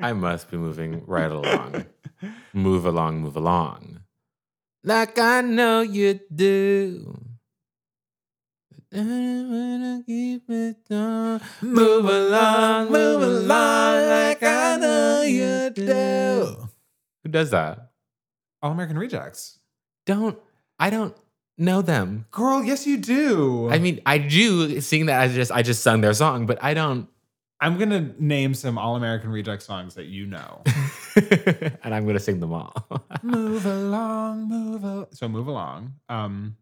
I must be moving right along. move along, move along. Like I know you do. Keep it on. Move along, move along, like I know you do. Who does that? All American Rejects. Don't I don't know them. Girl, yes you do. I mean, I do sing that. I just I just sung their song, but I don't. I'm gonna name some All American Reject songs that you know. and I'm gonna sing them all. move along, move along. So move along. Um,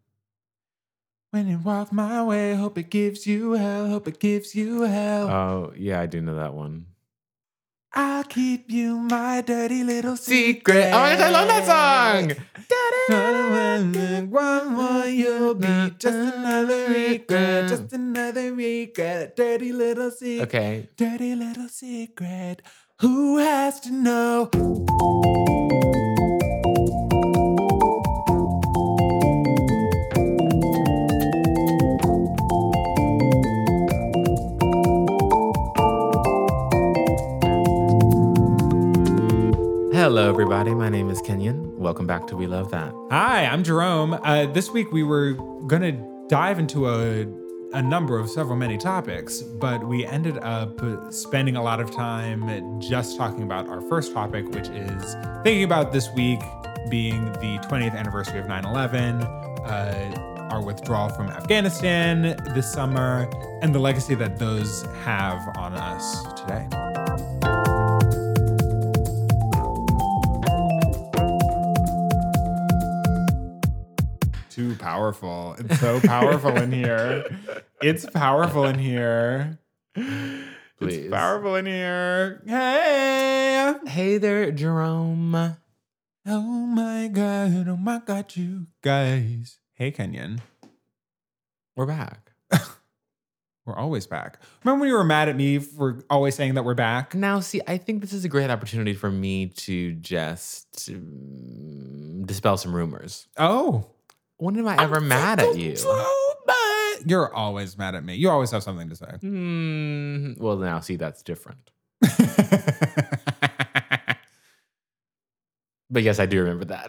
when you walk my way, hope it gives you hell. Hope it gives you hell. oh yeah, I do know that one. I'll keep you my dirty little Secret. secret. Oh my gosh, I love that song. One more, you'll be just another regret, just another regret. Dirty little secret. Okay, Dirty little secret. Who has to know? Hello everybody. My name is Kenyon. Welcome back to We Love That. Hi, I'm Jerome. Uh, this week we were gonna dive into a a number of several many topics, but we ended up spending a lot of time just talking about our first topic, which is thinking about this week being the 20th anniversary of 9/11, uh, our withdrawal from Afghanistan this summer, and the legacy that those have on us today. Powerful. It's so powerful in here. It's powerful in here. Please. It's powerful in here. Hey. Hey there, Jerome. Oh my God. Oh my God, you guys. Hey, Kenyon. We're back. We're always back. Remember when you were mad at me for always saying that we're back? Now, see, I think this is a great opportunity for me to just um, dispel some rumors. Oh. When am I ever mad at you? So mad. You're always mad at me. You always have something to say. Hmm. well, now, see, that's different. But yes, I do remember that.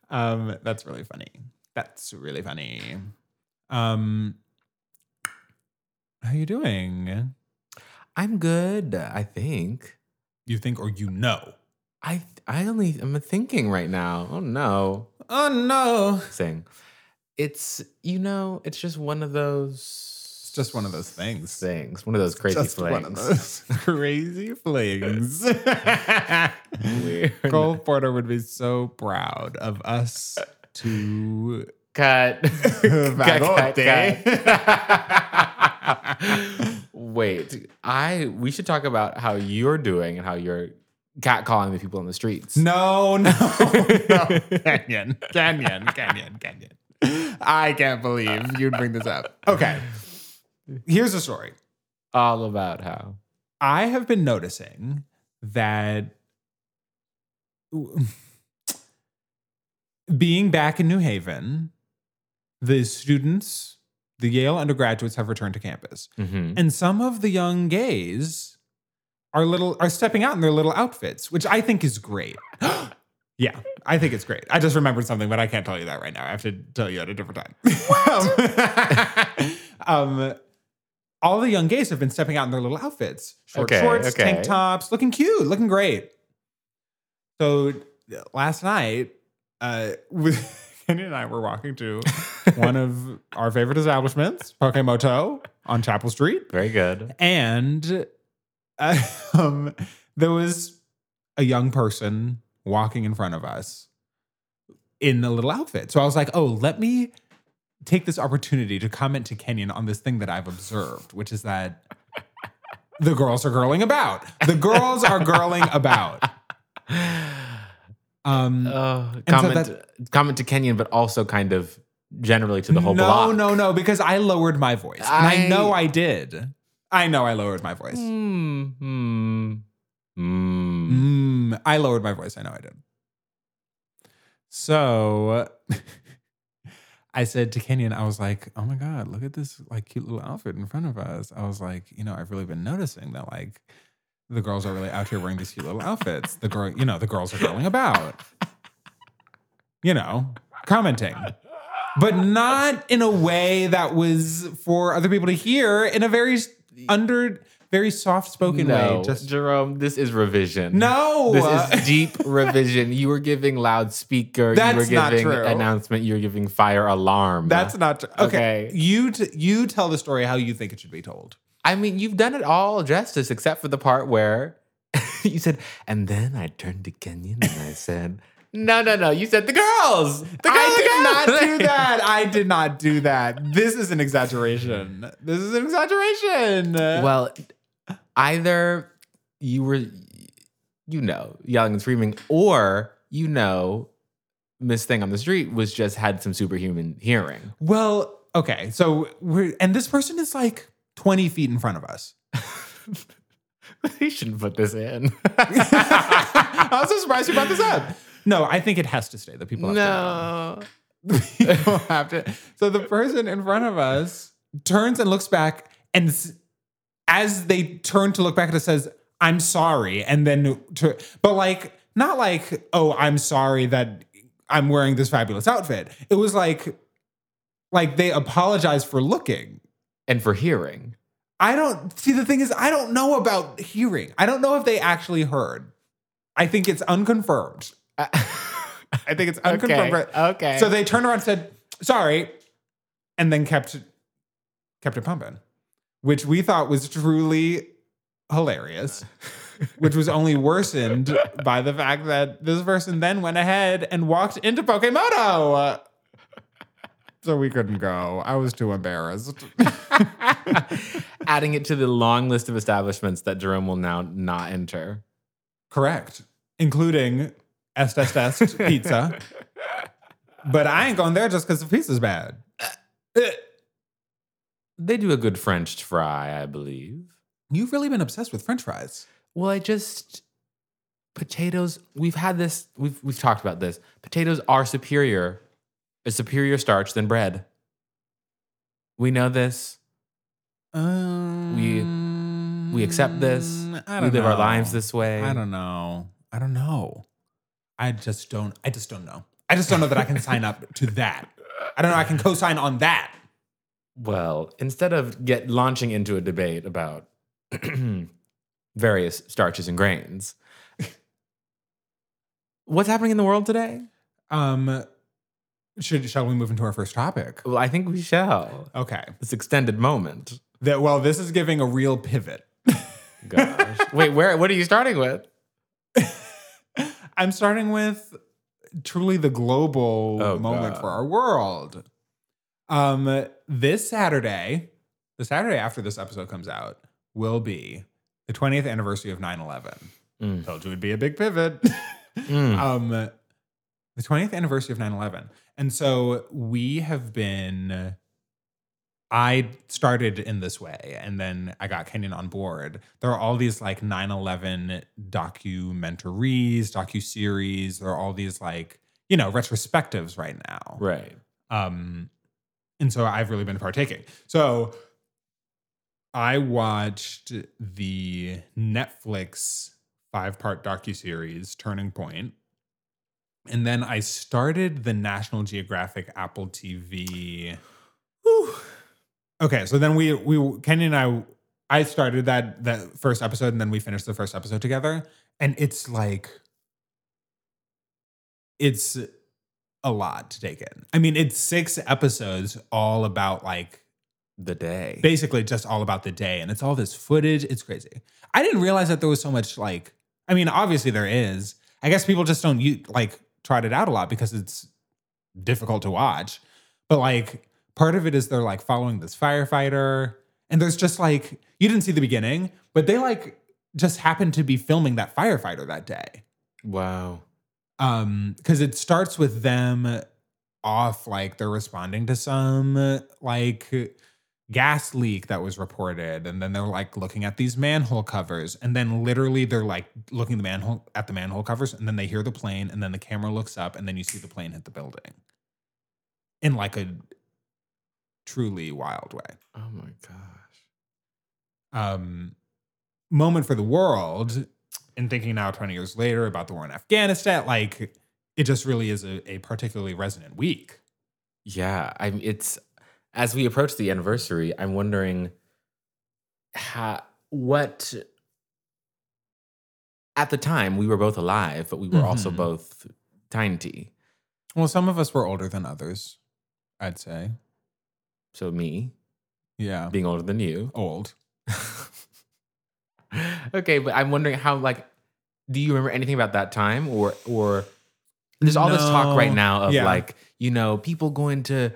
um, that's really funny. That's really funny. Um, how are you doing? I'm good, I think. You think or you know? I I only I'm thinking right now. Oh no. Oh no! Sing. It's you know, it's just one of those It's just one of those things. things. One of those crazy just flings. one of those crazy flings. Weird. Cole Porter would be so proud of us to Cut. Vagote. Wait, I we should talk about how you're doing and how you're catcalling the people on the streets. No, no, no. Kenyon, Kenyon, Kenyon, Kenyon. I can't believe you'd bring this up. Okay. Here's the story. All about how. I have been noticing that being back in New Haven, the students, the Yale undergraduates have returned to campus. Mhm. And some of the young gays are little are stepping out in their little outfits, which I think is great. yeah, I think it's great. I just remembered something, but I can't tell you that right now. I have to tell you at a different time. um, all the young gays have been stepping out in their little outfits, short Okay, shorts, okay. tank tops, looking cute, looking great. So last night, uh, with Kenny and I were walking to one of our favorite establishments, Pokemoto on Chapel Street, Very good. and um, there was a young person walking in front of us in a little outfit. So I was like, "Oh, let me take this opportunity to comment to Kenyon on this thing that I've observed, which is that the girls are girling about. The girls are girling about." Um, Uh, so comment comment to Kenyon, but also kind of generally to the whole no, block. no, no, no, because I lowered my voice. and I I- know I did. I know I lowered my voice. Hmm. Hmm. Mm, I lowered my voice. I know I did. So I said to Kenyon, I was like, "Oh my god, look at this like cute little outfit in front of us." I was like, you know, I've really been noticing that like the girls are really out here wearing these cute little outfits. The girl, you know, the girls are girling about. You know, commenting. But not in a way that was for other people to hear in a very under very soft spoken no, way. Just Jerome, this is revision. no. This is deep revision. You were giving loudspeaker. you That's were not true. announcement. You were giving fire alarm. that's not tr- okay. Okay. You t- you tell the story how you think it should be told. I mean, you've done it all justice except for the part where you said, and then I turned to Kenyon and I said, no, no, no. You said the girls. The girls I did not do that. I did not do that. This is an exaggeration. This is an exaggeration. Well, either you were, you know, yelling and screaming, or you know, Miss Thing on the street was just had some superhuman hearing. well, okay. So we're and this person is like 20 feet in front of us. he shouldn't put this in. I'm so surprised you brought this up. No, I think it has to stay. The people have no. to. People have to. So the person in front of us turns and looks back, and as they turn to look back at us, says, "I'm sorry," and then, to, but like not like, "Oh, I'm sorry that I'm wearing this fabulous outfit." It was like, like they apologized for looking. And for hearing. I don't see the thing is I don't know about hearing. I don't know if they actually heard. I think it's unconfirmed. I think it's unconfirmed. okay. okay. So they turned around and said, sorry, and then kept kept it pumping. Which we thought was truly hilarious. which was only worsened by the fact that this person then went ahead and walked into Pokemoto. So we couldn't go. I was too embarrassed. adding it to the long list of establishments that Jerome will now not enter. Correct. Including Est Est Est Pizza. But I ain't going there just because the pizza's bad. They do a good French fry, I believe. You've really been obsessed with French fries. Well, I just potatoes. We've had this. We've we've talked about this. Potatoes are superior, a superior starch than bread. We know this. Um, We accept this. I We live our lives this way. I don't know. I don't know. I just don't. I just don't know. I just don't know that I can sign up to that. I don't know. I can co-sign on that. Well, instead of get launching into a debate about various starches and grains, what's happening in the world today? Um, should shall we move into our first topic? Well, I think we shall. Okay. This extended moment. That well, this is giving a real pivot. Gosh. Wait, where? What are you starting with? I'm starting with truly the global Oh, moment God. for our world. Um, this Saturday, the Saturday after this episode comes out, will be the 20th anniversary of 9/11. Mm. Told you it'd be a big pivot. Mm. um, the 20th anniversary of 9/11, and so we have been. I started in this way and then I got Kenyon on board. There are all these like 9/11 documentaries, docu-series, there are all these like, you know, retrospectives right now. Right. Um and so I've really been partaking. So I watched the Netflix five-part docu-series Turning Point. And then I started the National Geographic Apple TV. Okay, so then we we Kenny and I I started that that first episode and then we finished the first episode together and it's like it's a lot to take in. I mean, it's 6 episodes all about like The day. basically just all about the day and it's all this footage, it's crazy. I didn't realize that there was so much like I mean, obviously there is. I guess people just don't like trot it out a lot because it's difficult to watch. But like part of it is they're like following this firefighter and there's just like you didn't see the beginning, but they like just happened to be filming that firefighter that day. wow. Um cuz it starts with them off like they're responding to some like gas leak that was reported and then they're like looking at these manhole covers and then literally they're like looking the manhole at the manhole covers and then they hear the plane and then the camera looks up and then you see the plane hit the building in like a truly wild way. Oh my gosh. Um, moment for the world, and thinking now 20 years later about the war in Afghanistan, like it just really is a, a particularly resonant week. Yeah, I'm. It's as we approach the anniversary. I'm wondering how what at the time we were both alive, but we were also Mhm. both tiny. Well, some of us were older than others, I'd say. So me Yeah. being older than you. Old. okay, but I'm wondering how like do you remember anything about that time or or there's all this talk right now of Yeah. like, you know, people going to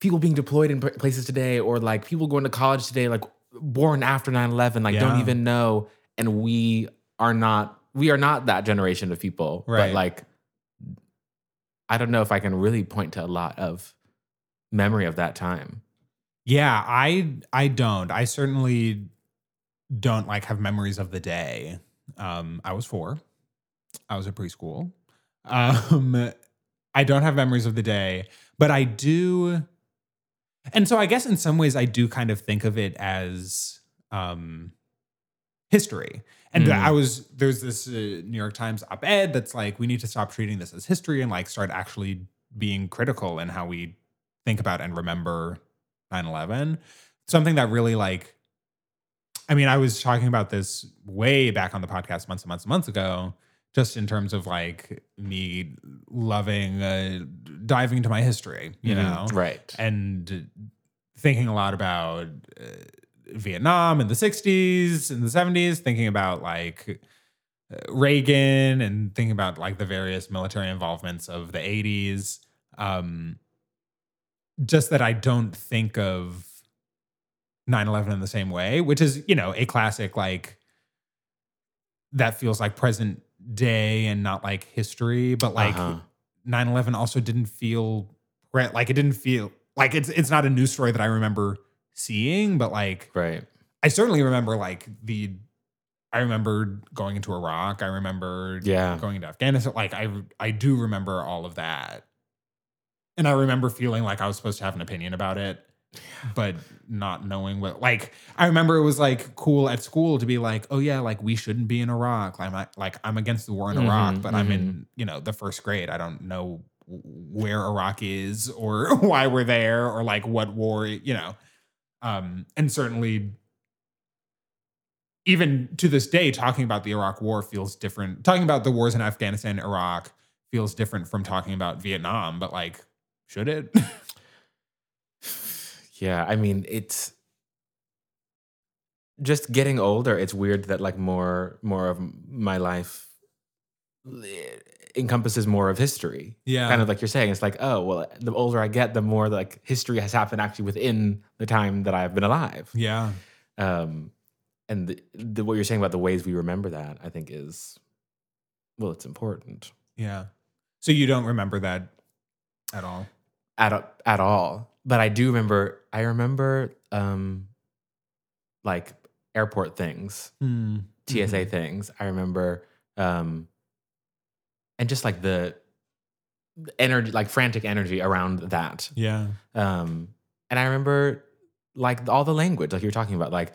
people being deployed in places today or like people going to college today like born after 9/11 like don't even know and we are not we are not that generation of people. Right. But like I don't know if I can really point to a lot of memory of that time. Yeah, I I don't. I certainly don't like have memories of the day. Um, I was four. I was at preschool. Um, I don't have memories of the day, but I do. And so I guess in some ways I do kind of think of it as um, history. And Mm. I was there's this uh, New York Times op-ed that's like we need to stop treating this as history and like start actually being critical in how we think about and remember 9/11. Something that really like I mean, I was talking about this way back on the podcast months and months and months ago, just in terms of like me loving uh, diving into my history, you Mhm. know, Right. and thinking a lot about uh, Vietnam in the 60s and the 70s, thinking about like uh, Reagan and thinking about like the various military involvements of the 80s. Um, just that I don't think of 9 11 in the same way, which is, you know, a classic like that feels like present day and not like history, but like Uh-huh. 9 11 also didn't feel. Like it didn't feel like it's it's not a news story that I remember seeing, but like Right. I certainly remember like the I remember going into Iraq. I remember Yeah. going into Afghanistan. Like I I do remember all of that. And I remember feeling like I was supposed to have an opinion about it, but not knowing what like I remember it was like cool at school to be like, oh yeah, like we shouldn't be in Iraq. Like I'm like I'm against the war in Iraq, Mhm, but I'm in, you know, the first grade. I don't know where Iraq is or why we're there or like what war, you know. Um, and certainly even to this day, talking about the Iraq War feels different. Talking about the wars in Afghanistan, Iraq feels different from talking about Vietnam. But like, should it? Yeah, I mean, it's just getting older. It's weird that like more more of my life encompasses more of history. Yeah. Kind of like you're saying, it's like, oh, well, the older I get, the more like history has happened actually within the time that I've been alive. yeah, Um, and the, the, what you're saying about the ways we remember that, I think, is well, it's important yeah. So you don't remember that at all? At at all. But I do remember. I remember um, like airport things. Mm. TSA things. I remember, um, and just like the, the energy, like frantic energy around that. Yeah, Um, and I remember like all the language, like you're talking about, like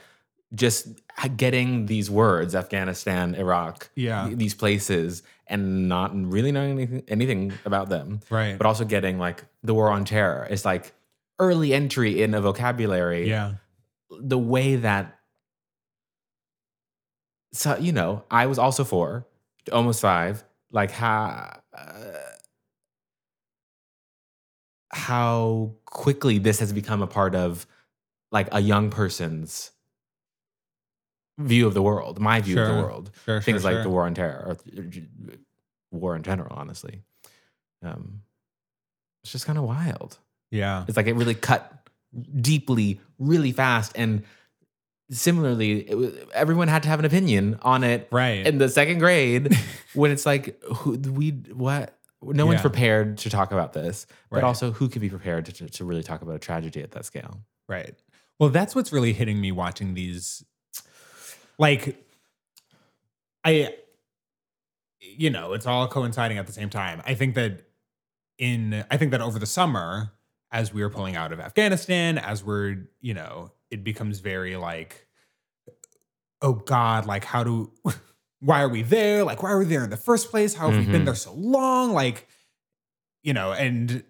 just getting these words, Afghanistan, Iraq, yeah, these places, and not really knowing anything, anything about them, right. but also getting like the war on terror. Is like early entry in a vocabulary. Yeah, the way that so you know i was also four almost five like how uh, how quickly this has become a part of like a young person's view of the world my view of the world sure, things sure, like sure. the war on terror or war in general honestly um it's just kind of wild Yeah, it's like it really cut deeply, really fast, and similarly, it was, everyone had to have an opinion on it right. in the second grade. when it's like, who we what? No one's prepared to talk about this, but Right. also who could be prepared to, to, to really talk about a tragedy at that scale? Right. Well, that's what's really hitting me watching these. Like, I, you know, it's all coinciding at the same time. I think that in, I think that over the summer, as we are pulling out of Afghanistan, as we're, you know, it becomes very like, oh God, like how do, why are we there? Like, why are we there in the first place? How have we been Mhm. there so long? Like, you know, and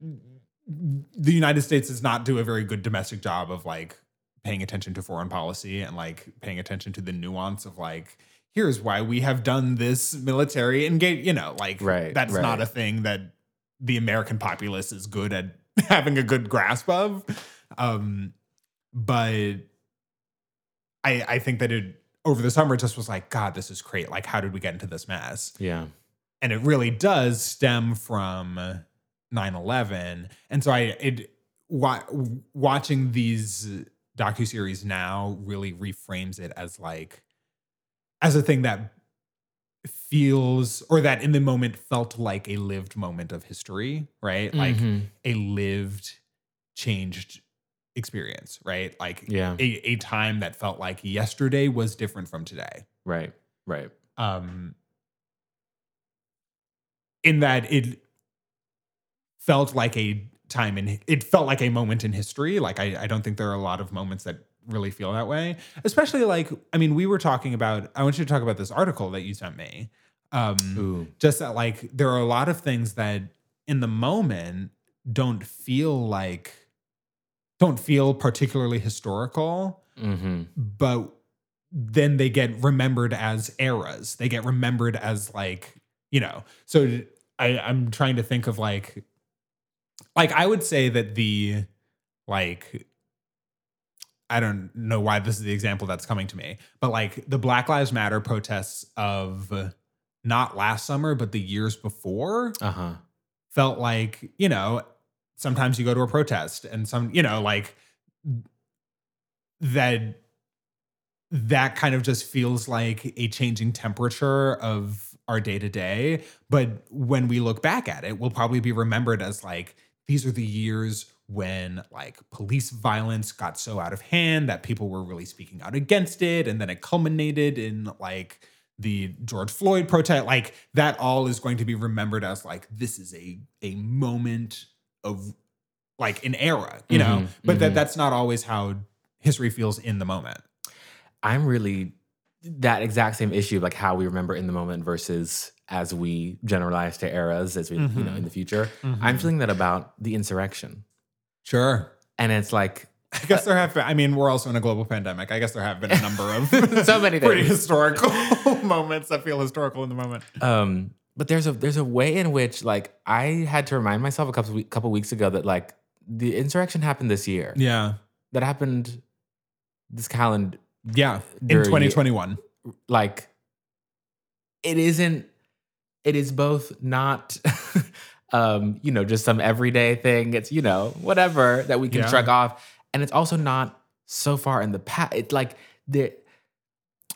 the United States does not do a very good domestic job of like paying attention to foreign policy and like paying attention to the nuance of like, here's why we have done this military engage, you know, like Right, that's right. not a thing that the American populace is good at having a good grasp of. Um, but I I think that it over the summer just was like, God, this is great. Like, how did we get into this mess? Yeah. and it really does stem from 9-11 and so i it wa- watching these docuseries now really reframes it as like as a thing that feels or that in the moment felt like a lived moment of history right like Mhm. a lived changed experience right like yeah. a, a time that felt like yesterday was different from today Right. Right. um in that it felt like a time in it felt like a moment in history like I, I don't think there are a lot of moments that really feel that way especially like i mean we were talking about i want you to talk about this article that you sent me um Ooh. just that like there are a lot of things that in the moment don't feel like don't feel particularly historical Mm-hmm. but then they get remembered as eras. They get remembered as like, you know. So I, I'm trying to think of like, like I would say that the like, I don't know why this is the example that's coming to me, but like the Black Lives Matter protests of not last summer, but the years before Uh huh. felt like you know sometimes you go to a protest and some you know like that that kind of just feels like a changing temperature of our day to day but when we look back at it we'll probably be remembered as like these are the years when like police violence got so out of hand that people were really speaking out against it and then it culminated in like the George Floyd protest. Like that all is going to be remembered as like this is a a moment of like an era you know? Mhm, but that mhm. that's not always how history feels in the moment. I'm really that exact same issue, like how we remember in the moment versus as we generalize to eras, as we, you know, in the future. Mm-hmm. I'm feeling that about the insurrection. sure And it's like, I guess there have been, I mean, we're also in a global pandemic. I guess there have been a number of So many pretty historical moments that feel historical in the moment. um, but there's a there's a way in which like I had to remind myself a couple couple weeks ago that like the insurrection happened this year. Yeah. That happened this calendar Yeah. In There- 2021. like it isn't it is both not um you know just some everyday thing it's you know whatever that we can Yeah. shrug off and it's also not so far in the past it's like the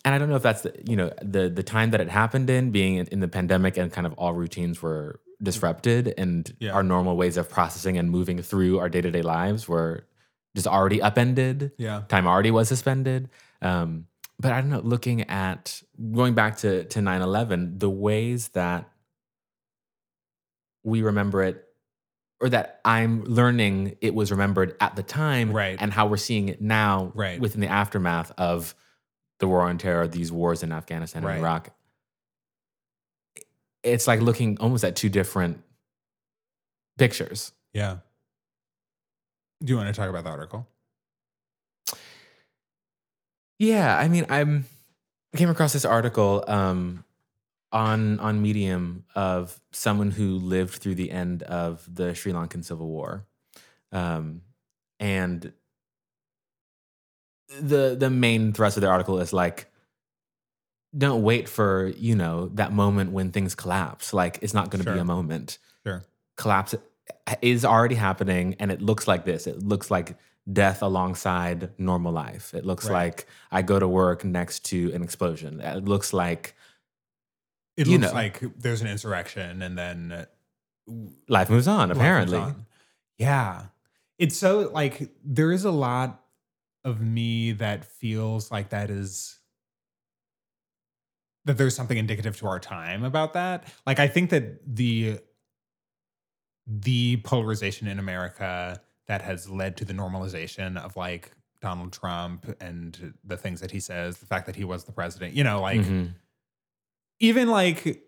and i don't know if that's the you know the the time that it happened in being in, in the pandemic and kind of all routines were disrupted and Yeah. our normal ways of processing and moving through our day-to-day lives were just already upended Yeah. time already was suspended. Um, but I don't know, looking at going back to to 9-11, the ways that we remember it or that I'm learning it was remembered at the time Right. and how we're seeing it now Right. within the aftermath of the war on terror, these wars in Afghanistan Right. and Iraq. It's like looking almost at two different pictures. Yeah. Do you want to talk about the article? Yeah, I mean, I'm I came across this article um, on on Medium of someone who lived through the end of the Sri Lankan Civil War, um, and the the main thrust of the article is like, don't wait for you know that moment when things collapse. Like it's not going to be a moment. Sure. Collapse is already happening, and it looks like this. It looks like death alongside normal life. It looks Right. like I go to work next to an explosion. It looks like It You looks know. like there's an insurrection and then uh, life moves on. life moves Apparently, on. Yeah. It's so like there is a lot of me that feels like that is that there's something indicative to our time about that. Like I think that the the polarization in America that has led to the normalization of like Donald Trump and the things that he says, the fact that he was the president, you know, like Mhm. even like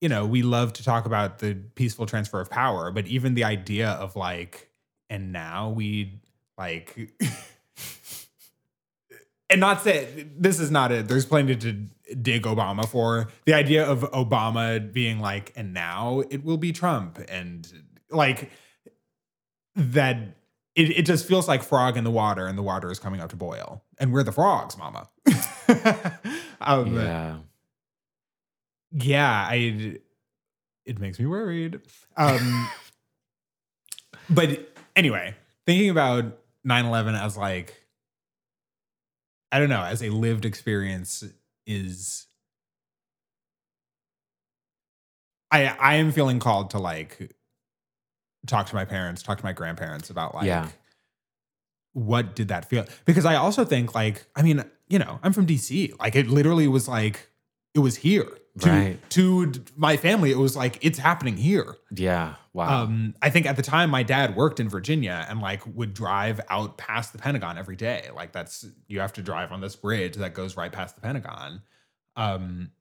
you know we love to talk about the peaceful transfer of power but even the idea of like and now we like and not say this is not it there's plenty to dig obama for the idea of obama being like and now it will be trump and like that it, it just feels like frog in the water and the water is coming up to boil and we're the frogs mama um, Yeah. yeah, I it makes me worried. Um but anyway, thinking about 9/11 as like I don't know, as a lived experience is I I am feeling called to like talk to my parents, talk to my grandparents about like Yeah. what did that feel? Because I also think like I mean, you know, I'm from DC. Like it literally was like it was here. To, Right. to my family, it was like it's happening here. Yeah. Wow. Um, I think at the time my dad worked in Virginia and like would drive out past the Pentagon every day. Like that's you have to drive on this bridge that goes right past the Pentagon. Um,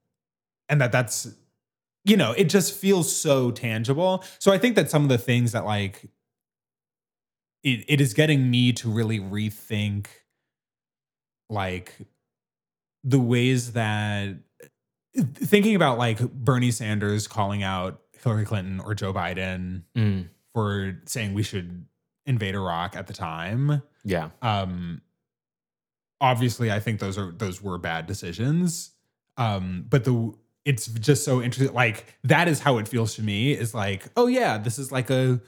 and that that's you know, it just feels so tangible. So I think that some of the things that like it, it is getting me to really rethink like the ways that thinking about like Bernie Sanders calling out Hillary Clinton or Joe Biden Mm. for saying we should invade Iraq at the time. Yeah. Um obviously I think those are those were bad decisions. Um but the it's just so interesting like that is how it feels to me is like oh yeah this is like a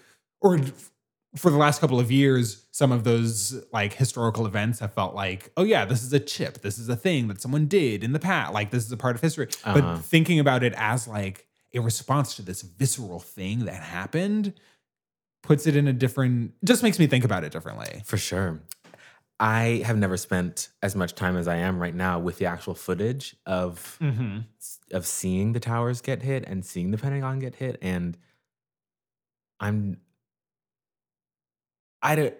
or for the last couple of years some of those like historical events have felt like oh yeah this is a chip this is a thing that someone did in the past like this is a part of history Uh-huh. but thinking about it as like a response to this visceral thing that happened puts it in a different just makes me think about it differently For sure. I have never spent as much time as I am right now with the actual footage of mm-hmm. of seeing the towers get hit and seeing the Pentagon get hit, and I'm I don't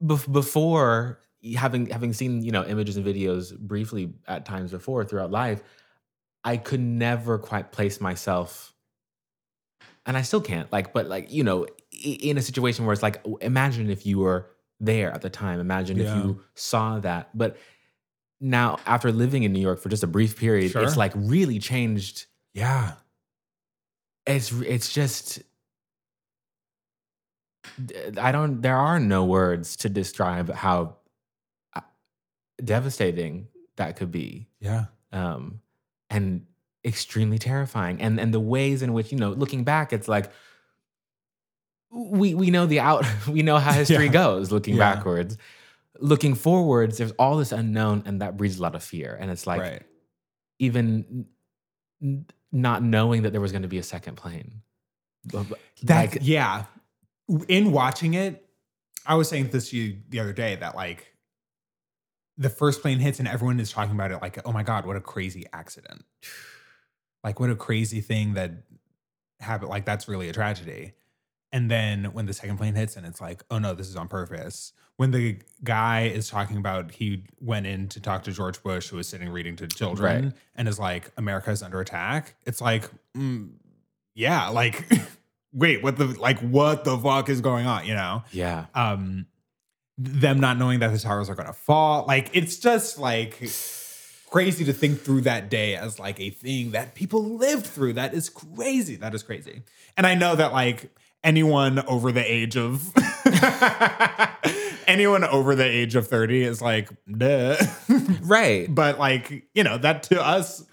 bef- before having having seen you know images and videos briefly at times before throughout life, I could never quite place myself, and I still can't. Like, but like you know, in a situation where it's like, imagine if you were there at the time. Imagine if you saw that, but now after living in New York for just a brief period, Sure. it's like really changed. yeah It's it's just I don't. There are no words to describe how uh, devastating that could be, yeah um, and extremely terrifying. And and the ways in which you know, looking back, it's like we we know the out. We know how history Yeah. goes. Looking Yeah. backwards, looking forwards, there's all this unknown, and that breeds a lot of fear. And it's like right even not knowing that there was going to be a second plane. That like, yeah. In watching it, I was saying this to you the other day that like the first plane hits and everyone is talking about it like, oh my God, what a crazy accident. Like what a crazy thing that happened. Like that's really a tragedy. And then when the second plane hits and it's like, oh no, this is on purpose. When the guy is talking about he went in to talk to George Bush, who was sitting reading to children, Right. and is like, America is under attack. It's like, mm, yeah, like, wait, what the like, what the fuck is going on? You know, yeah, um, them not knowing that the towers are gonna fall. Like, it's just like crazy to think through that day as like a thing that people lived through. That is crazy. That is crazy. And I know that like anyone over the age of anyone over the age of 30 is like, duh. right. but like, you know, that to us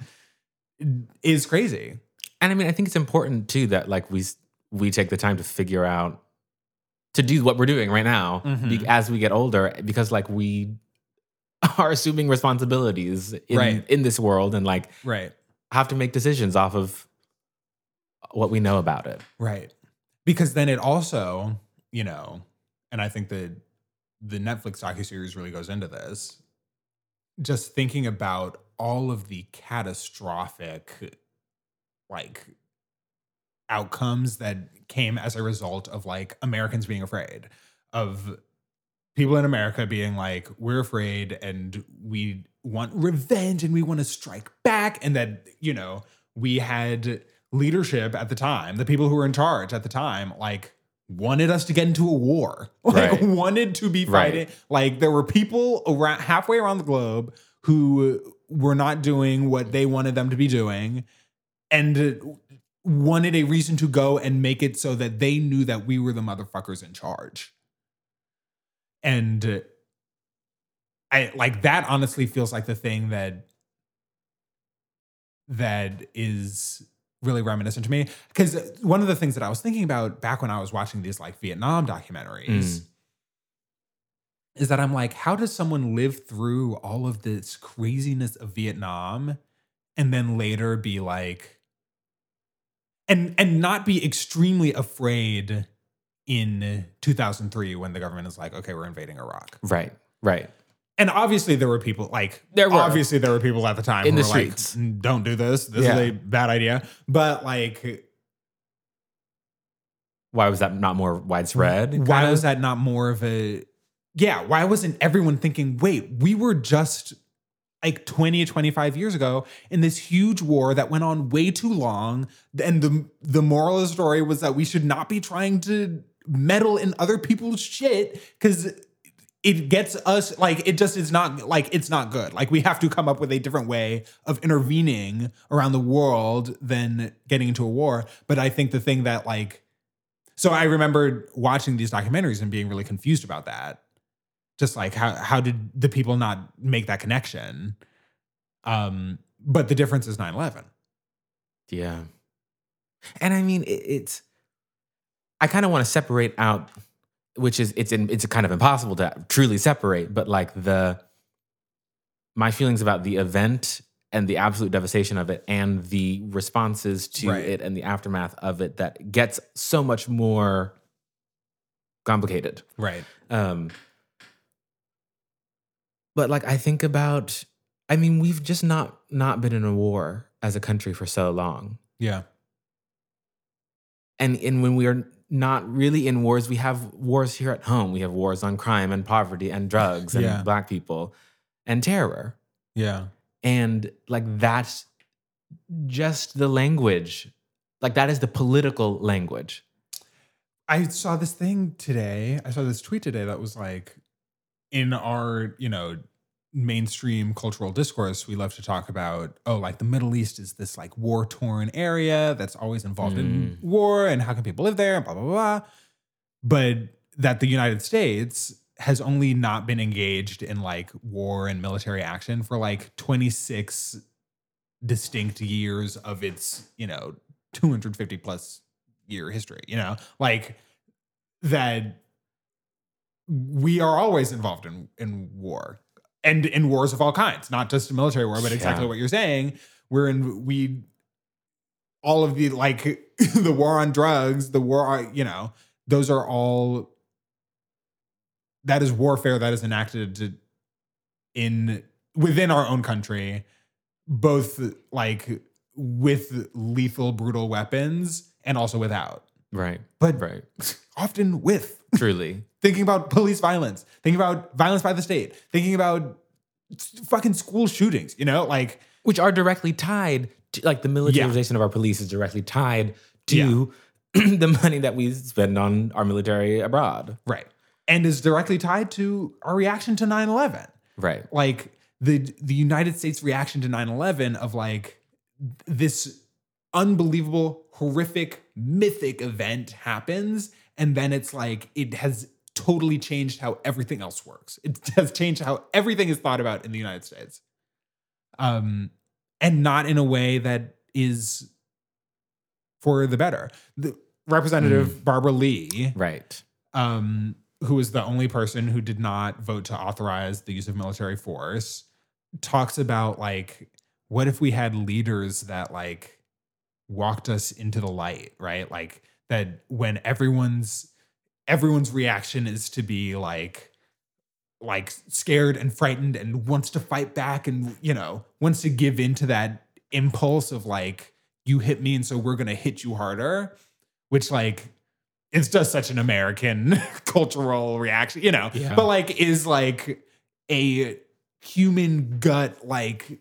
is crazy. And I mean, I think it's important too that like we we take the time to figure out to do what we're doing right now Mhm. as we get older, because like we are assuming responsibilities in Right. in this world and like Right. have to make decisions off of what we know about it. Right. Because then it also, you know, and I think that the Netflix docuseries really goes into this. Just thinking about all of the catastrophic, like, outcomes that came as a result of like Americans being afraid of people in America being like, we're afraid and we want revenge and we want to strike back. And that, you know, we had leadership at the time, the people who were in charge at the time, like wanted us to get into a war, like Right. wanted to be Right. fighting. Like there were people around halfway around the globe who were not doing what they wanted them to be doing and wanted a reason to go and make it so that they knew that we were the motherfuckers in charge. And I like that honestly feels like the thing that that is really reminiscent to me because one of the things that I was thinking about back when I was watching these like Vietnam documentaries Mm. is that I'm like, how does someone live through all of this craziness of Vietnam and then later be like, and and not be extremely afraid in 2003 when the government is like, okay, we're invading Iraq. Right. Right. And obviously there were people like There were. obviously there were people at the time In who the were like, streets. "Mm, don't do this. This Yeah. is a bad idea. But like Why was that not more widespread? Why kinda? was that not more of a yeah, why wasn't everyone thinking, wait, we were just like 20 25 years ago in this huge war that went on way too long and the the moral of the story was that we should not be trying to meddle in other people's shit cuz it gets us like it just is not like it's not good. Like we have to come up with a different way of intervening around the world than getting into a war. But I think the thing that like so I remember watching these documentaries and being really confused about that. Just like how how did the people not make that connection? Um, but the difference is 9-11. Yeah. And I mean, it, it's, I kind of want to separate out, which is, it's, in, it's kind of impossible to truly separate, but like the, my feelings about the event and the absolute devastation of it and the responses to Right. it and the aftermath of it that gets so much more complicated. Right. Um, but like I think about, I mean, we've just not not been in a war as a country for so long, Yeah. and and when we are not really in wars, we have wars here at home. We have wars on crime and poverty and drugs and Yeah. black people and terror, Yeah. and like that's just the language, like that is the political language. I saw this thing today. I saw this tweet today that was like, in our, you know, mainstream cultural discourse, we love to talk about, oh, like the Middle East is this like war torn area that's always involved in mm. war and how can people live there and blah, blah, blah. But that the United States has only not been engaged in like war and military action for like 26 distinct years of its, you know, 250 plus year history, you know, like that we are always involved in in war and in wars of all kinds, not just a military war, but exactly Yeah. what you're saying. We're in we all of the like the war on drugs, the war on, you know, those are all that is warfare that is enacted to, in within our own country, both like with lethal, brutal weapons and also without. Right. But Right. often with Truly. thinking about police violence, thinking about violence by the state, thinking about fucking school shootings, you know, like which are directly tied to like the militarization of our police is directly tied to the money that we spend on our military abroad. right. And is directly tied to our reaction to 9/11. Right. Like the the United States reaction to 9/11 of like this unbelievable horrific mythic event happens and then it's like it has totally changed how everything else works. It has changed how everything is thought about in the United States. Um and not in a way that is for the better. The Representative Barbara Lee Right. um, who is the only person who did not vote to authorize the use of military force, talks about like, what if we had leaders that like walked us into the light, right? Like that when everyone's everyone's reaction is to be like like scared and frightened and wants to fight back and you know wants to give into that impulse of like you hit me and so we're going to hit you harder, which like it's just such an American cultural reaction, you know. Yeah. But like is like a human gut like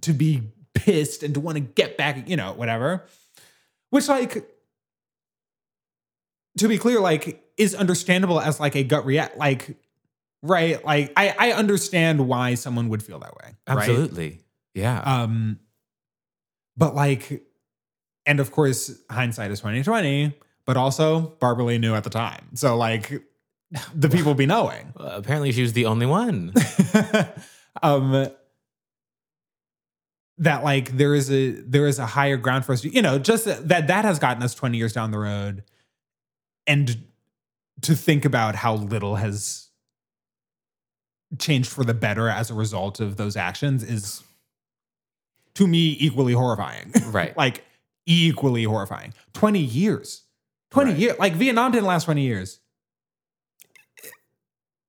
to be pissed and to want to get back, you know, whatever. Which like to be clear like is understandable as like a gut react like right like I I understand why someone would feel that way. right? Absolutely. Yeah. Um, but like, and of course, hindsight is twenty twenty. But also, Barbara Lee knew at the time, so like, the people be knowing. Uh, apparently, she was the only one. um, that like there is a there is a higher ground for us. to- You know, just that that has gotten us twenty years down the road, and to think about how little has changed for the better as a result of those actions is to me equally horrifying. right. like equally horrifying. 20 years. 20 Right. years. Like Vietnam didn't last 20 years.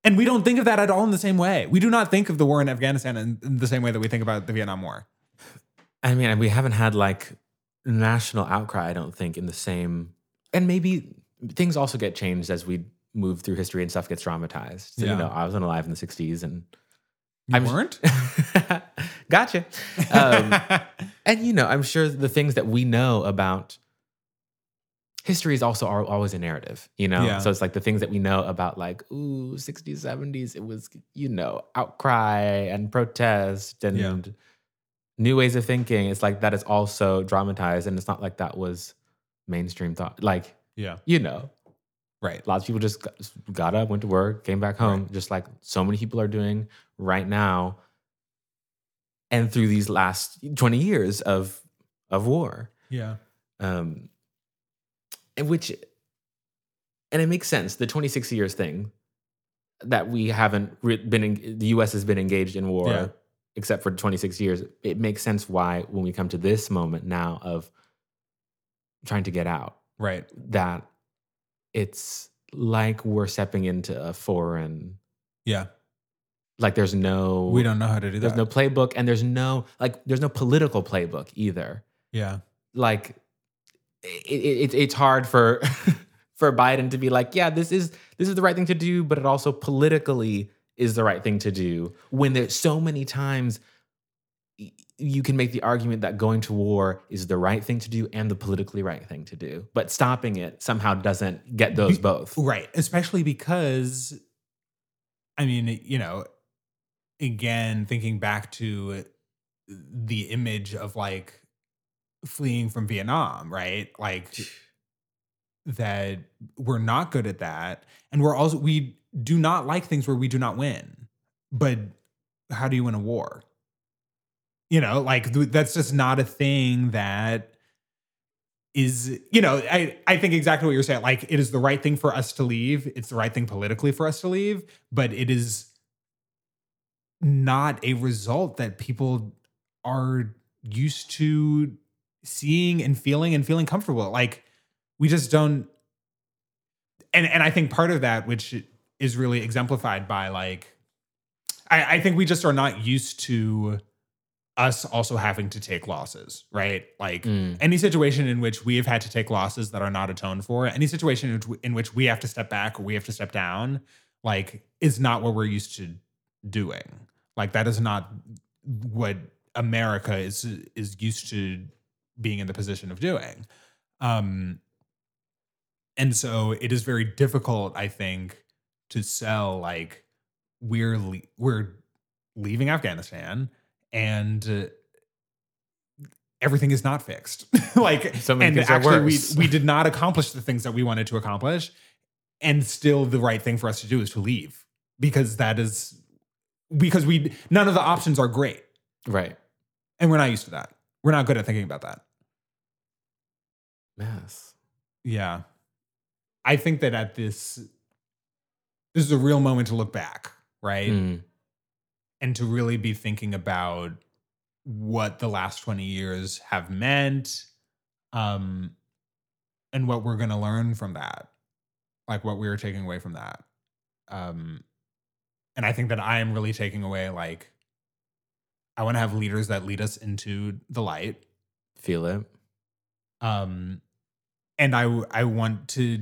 And we don't think of that at all in the same way. We do not think of the war in Afghanistan in, in the same way that we think about the Vietnam War. I mean, we haven't had like national outcry, I don't think, in the same. And maybe things also get changed as we move through history and stuff gets dramatized. So, Yeah. you know, I wasn't alive in the 60s and. You I'm- weren't? gotcha. Um, and, you know, I'm sure the things that we know about history is also al- always a narrative, you know? Yeah. So it's like the things that we know about, like, ooh, 60s, 70s, it was, you know, outcry and protest and Yeah. new ways of thinking. It's like that is also dramatized. And it's not like that was mainstream thought. Like, yeah. you know, Right. lots of people just got, up, went to work, came back home, just like so many people are doing right now. And through these last 20 years of of war. Yeah. Um and which and it makes sense, the 26 years thing that we haven't been in, the US has been engaged in war Yeah. except for 26 years. It makes sense why when we come to this moment now of trying to get out Right. that it's like we're stepping into a foreign Yeah. like there's no We don't know how to do there's that. There's no playbook and there's no like there's no political playbook either yeah. like it, it, it's hard for for biden to be like yeah this is this is the right thing to do but it also politically is the right thing to do when there's so many times you can make the argument that going to war is the right thing to do and the politically right thing to do but stopping it somehow doesn't get those both Right. Especially because, I mean, you know, again, thinking back to the image of like fleeing from Vietnam, right? Like that we're not good at that. And we're also, we do not like things where we do not win. But how do you win a war? You know, like that's just not a thing that is you know i i think exactly what you're saying like it is the right thing for us to leave it's the right thing politically for us to leave but it is not a result that people are used to seeing and feeling and feeling comfortable like we just don't and and i think part of that which is really exemplified by like i i think we just are not used to us also having to take losses right like Mm. any situation in which we have had to take losses that are not atoned for, any situation in which, in which we have to step back or we have to step down, like is not what we're used to doing. Like that is not what America is is used to being in the position of doing. Um and so it is very difficult I think to sell like we're le- we're leaving Afghanistan and uh, everything is not fixed. like So and actually we we did not accomplish the things that we wanted to accomplish and still the right thing for us to do is to leave because that is because we none of the options are great right and we're not used to that. We're not good at thinking about that. yes Yeah. I think that at this this is a real moment to look back, right? Mm. And to really be thinking about what the last 20 years have meant um and what we're going to learn from that like what we are taking away from that um and i think that i am really taking away like i want to have leaders that lead us into the light Feel it. um and i i want to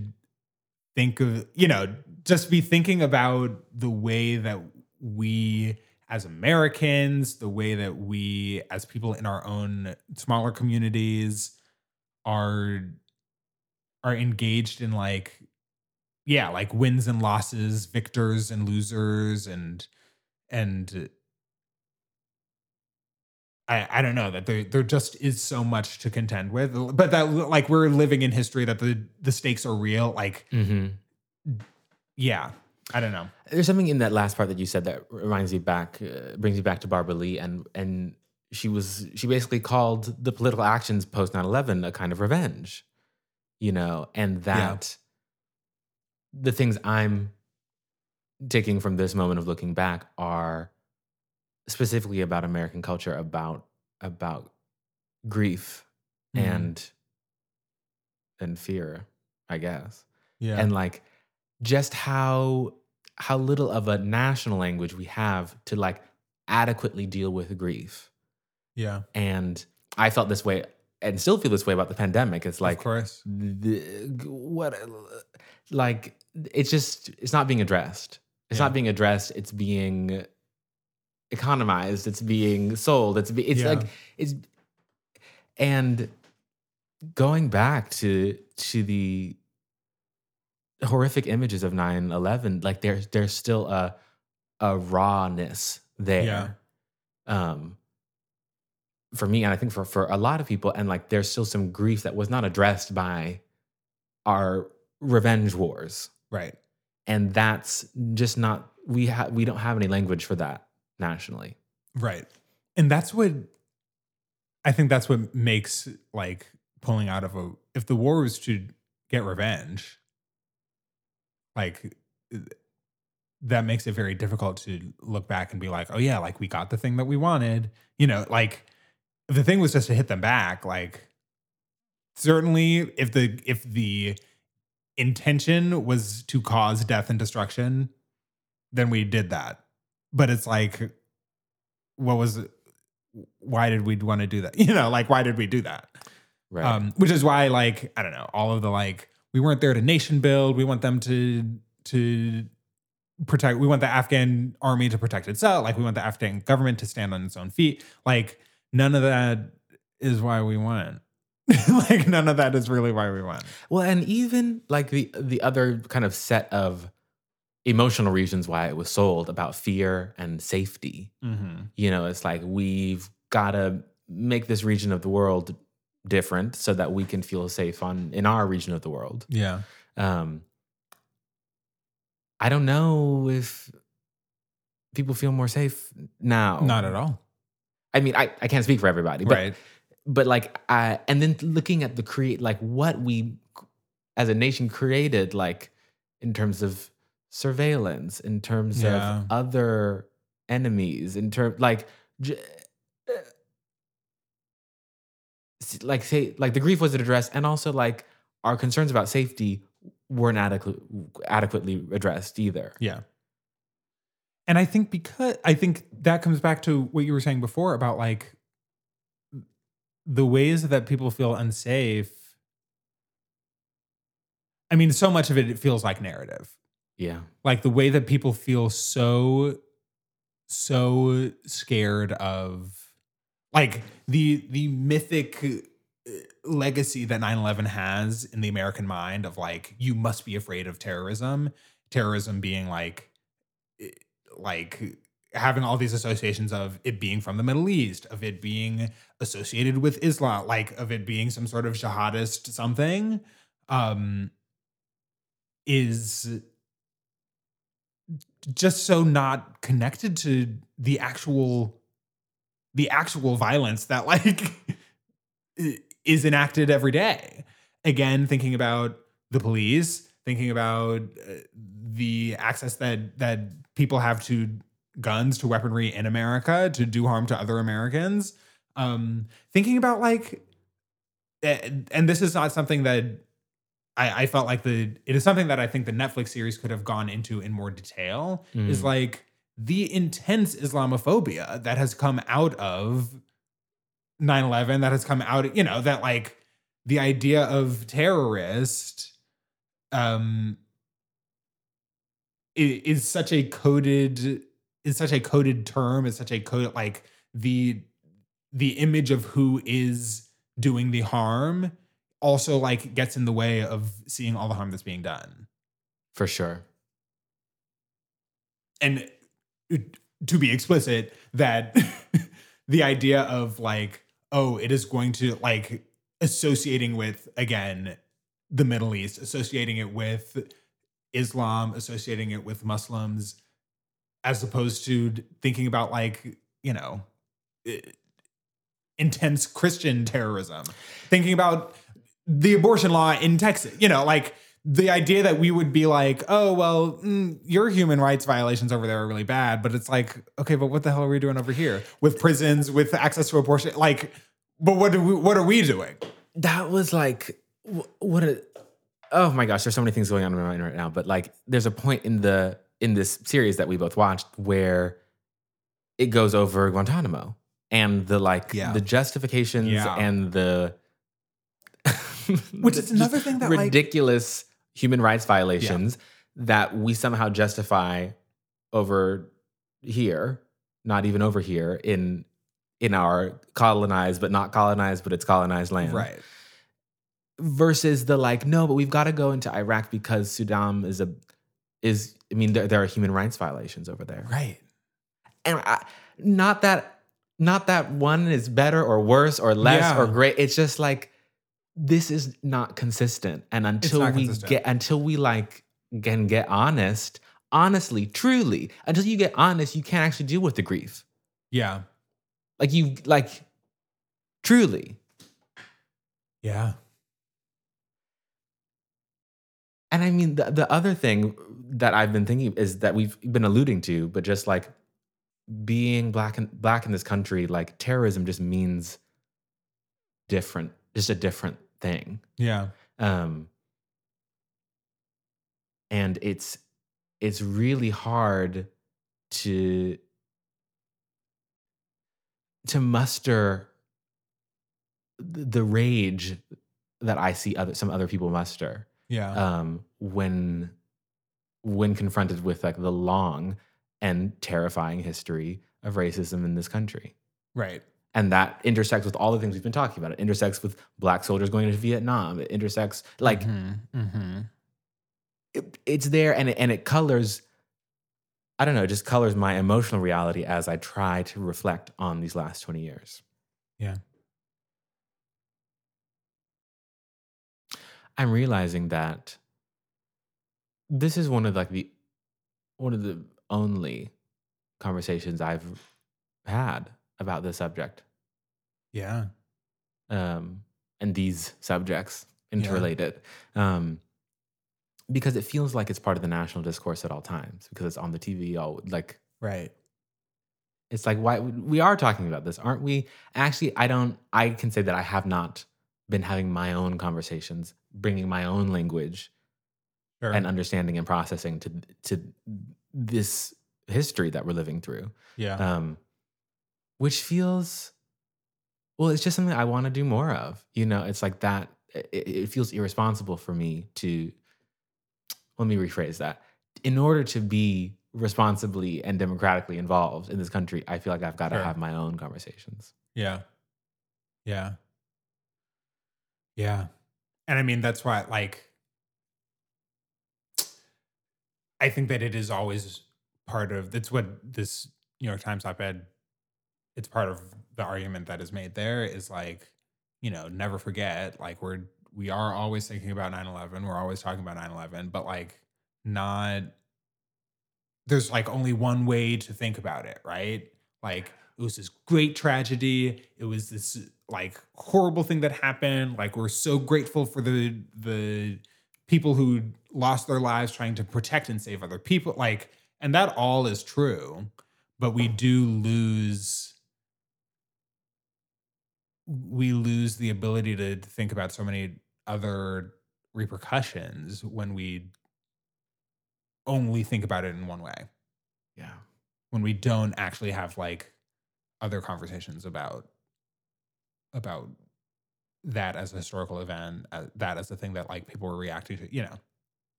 think of you know just be thinking about the way that we as americans the way that we as people in our own smaller communities are are engaged in like yeah like wins and losses victors and losers and and I, I don't know that there there just is so much to contend with, but that like we're living in history that the the stakes are real. Like, Mm-hmm. yeah, I don't know. There's something in that last part that you said that reminds me back, uh, brings me back to Barbara Lee, and and she was she basically called the political actions post 9/11 a kind of revenge, you know, and that the things I'm taking from this moment of looking back are specifically about American culture, about about grief Mhm. and and fear, I guess Yeah, and like just how how little of a national language we have to like adequately deal with grief. Yeah, and i felt this way and still feel this way about the pandemic. It's like of course. the, what like it's just it's not being addressed. It's Yeah. not being addressed. It's being economized. It's being sold. It's be, it's Yeah. like it's and going back to to the horrific images of 9-11 like there's there's still a a rawness there um for me and i think for for a lot of people and like there's still some grief that was not addressed by our revenge wars Right. and that's just not we have we don't have any language for that nationally Right. And that's what I think that's what makes like pulling out of a if the war was to get revenge, like that makes it very difficult to look back and be like, oh yeah, like we got the thing that we wanted. You know, like if the thing was just to hit them back, like certainly if the if the intention was to cause death and destruction, then we did that. But it's like what was why did we want to do that? You know, like why did we do that? right Um, which is why, like, I don't know, all of the like, we weren't there to nation build. We want them to to protect. We want the Afghan army to protect itself. Like, we want the Afghan government to stand on its own feet. Like, none of that is why we went. like, none of that is really why we went. well and even like the the other kind of set of emotional reasons why it was sold about fear and safety Mm-hmm. you know it's like we've got to make this region of the world different so that we can feel safe on in our region of the world Yeah. um i don't know if people feel more safe now Not at all. i mean i, I can't speak for everybody but right. but like I and then looking at the create like what we as a nation created like in terms of surveillance in terms Yeah. of other enemies in terms like j- like say like the grief wasn't addressed and also like our concerns about safety weren't adequate, adequately addressed either Yeah. And I think because I think that comes back to what you were saying before about like the ways that people feel unsafe. I mean, so much of it, it feels like narrative. yeah Like the way that people feel so, so scared of like the the mythic uh, legacy that 9-11 has in the American mind of like, you must be afraid of terrorism. Terrorism being like like having all these associations of it being from the Middle East, of it being associated with Islam, like of it being some sort of jihadist something, um, is just so not connected to the actual the actual violence that like is enacted every day. Again, thinking about the police, thinking about uh, the access that that people have to guns, to weaponry in America to do harm to other Americans. Um, thinking about like, and this is not something that I, I felt like the it is something that I think the Netflix series could have gone into in more detail. Is Mm. like the intense Islamophobia that has come out of 9-11 that has come out you know that like the idea of terrorist um is such a coded is such a coded term is such a coded like the the image of who is doing the harm also like gets in the way of seeing all the harm that's being done For sure. and to be explicit that the idea of like oh it is going to like associating with again the middle east associating it with islam associating it with muslims as opposed to thinking about like you know intense christian terrorism. Thinking about the abortion law in texas you know like the idea that we would be like, oh well, mm, your human rights violations over there are really bad, but it's like, okay, but what the hell are we doing over here with prisons, with access to abortion? Like, but what do we, what are we doing? that was like what a oh my gosh there's so many things going on in my mind right now but like there's a point in the in this series that we both watched where it goes over guantanamo and the like Yeah. the justifications Yeah. and the Which is another thing that, like- ridiculous human rights violations that we somehow justify over here not even over here in in our colonized but not colonized but it's colonized land Right. versus the like no but we've got to go into iraq because saddam is a is i mean there, there are human rights violations over there right. and I, not that not that one is better or worse or less Yeah. or great it's just like this is not consistent and until we consistent. get until we like can get honest honestly truly until you get honest you can't actually deal with the grief Yeah. like you like truly Yeah. And I mean, the, the other thing that I've been thinking is that we've been alluding to, but just like being black in, black in this country, like terrorism just means different, just a different thing. Yeah. Um, and it's it's really hard to to muster the the rage that I see other some other people muster Yeah. um, when when confronted with like the long and terrifying history of racism in this country. right. And that intersects with all the things we've been talking about. It intersects with black soldiers going into Vietnam. It intersects like mm-hmm. it, it's there and it, and it colors I don't know, it just colors my emotional reality as I try to reflect on these last 20 years. Yeah. I'm realizing that this is one of like the one of the only conversations I've had about the subject Yeah. um, and these subjects interrelated um, because it feels like it's part of the national discourse at all times because it's on the TV all like Right. it's like why we are talking about this aren't we actually i don't i can say that i have not been having my own conversations bringing my own language Sure. and understanding and processing to to this history that we're living through yeah. um which feels well it's just something i want to do more of you know it's like that it, it feels irresponsible for me to let me rephrase that in order to be responsibly and democratically involved in this country i feel like i've got to Sure. have my own conversations Yeah. Yeah. Yeah. And I mean, that's why, like, I think that it is always part of that's what this New York Times op ed, it's part of the argument that is made there is like, you know, never forget, like, we're, we are always thinking about 9 11. We're always talking about 9 11, but like, not, there's like only one way to think about it, right? Like, it was this great tragedy. It was this like horrible thing that happened. Like we're so grateful for the the people who lost their lives trying to protect and save other people. Like, and that all is true, but we do lose we lose the ability to think about so many other repercussions when we only think about it in one way yeah when we don't actually have like other conversations about about that as a historical event, uh, that as a thing that like people were reacting to, you know.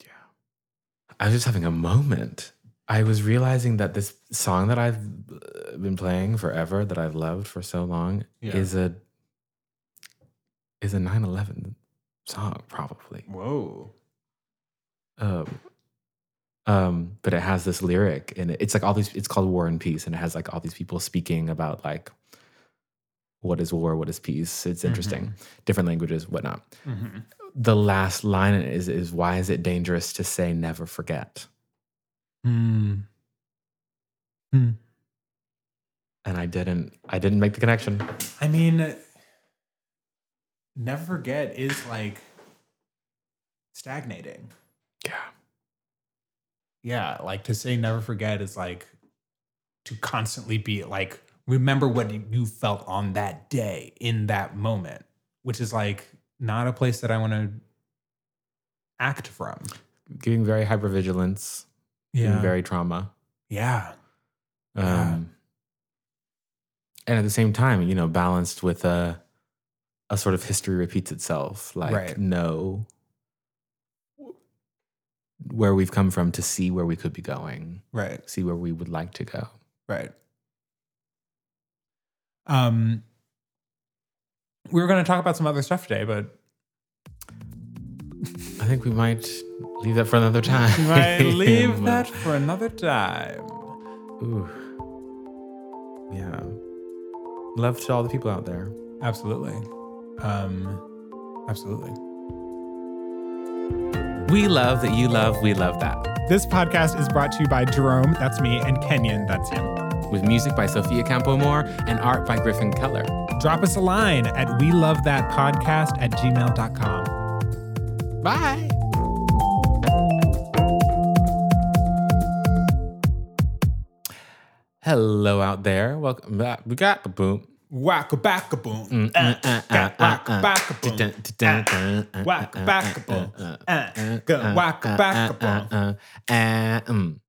Yeah. I was just having a moment. I was realizing that this song that I've uh, been playing forever, that I've loved for so long, Yeah. is a is a 9/11 song, probably. Whoa. Um, um, but it has this lyric in it. It's like all these. It's called War and Peace, and it has like all these people speaking about like what is war, what is peace. It's interesting, different languages, whatnot. Mm-hmm. The last line is is why is it dangerous to say never forget? Mm. And I didn't. I didn't make the connection. I mean, never forget is like stagnating. Yeah. Yeah, like to say never forget is like to constantly be like remember what you- felt on that day in that moment, which is like not a place that I want to act from. Giving very hypervigilance. Yeah. Very trauma. yeah. Um, Yeah. and at the same time, you know, balanced with a a sort of history repeats itself. Like Right. know where we've come from to see where we could be going, Right. see where we would like to go. Right. Um we were going to talk about some other stuff today, but I think we might leave that for another time. we might leave that for another time. Ooh. Yeah. Love to all the people out there. Absolutely. Um absolutely. We love that you love, we love that. This podcast is brought to you by Jerome, that's me, and Kenyon, that's him. With music by Sophia Campomore and art by Griffin Keller. Drop us a line at we love that podcast at gmail.com. Bye. Hello out there. Welcome back. We got the boom. Whack a back a boom. Mm, mm, uh, uh, Whack uh, a uh. back a boom. Uh, Whack uh, back a uh, boom. uh, Uh, uh, go uh, whack uh, back a uh, boom. uh, uh, uh, mm.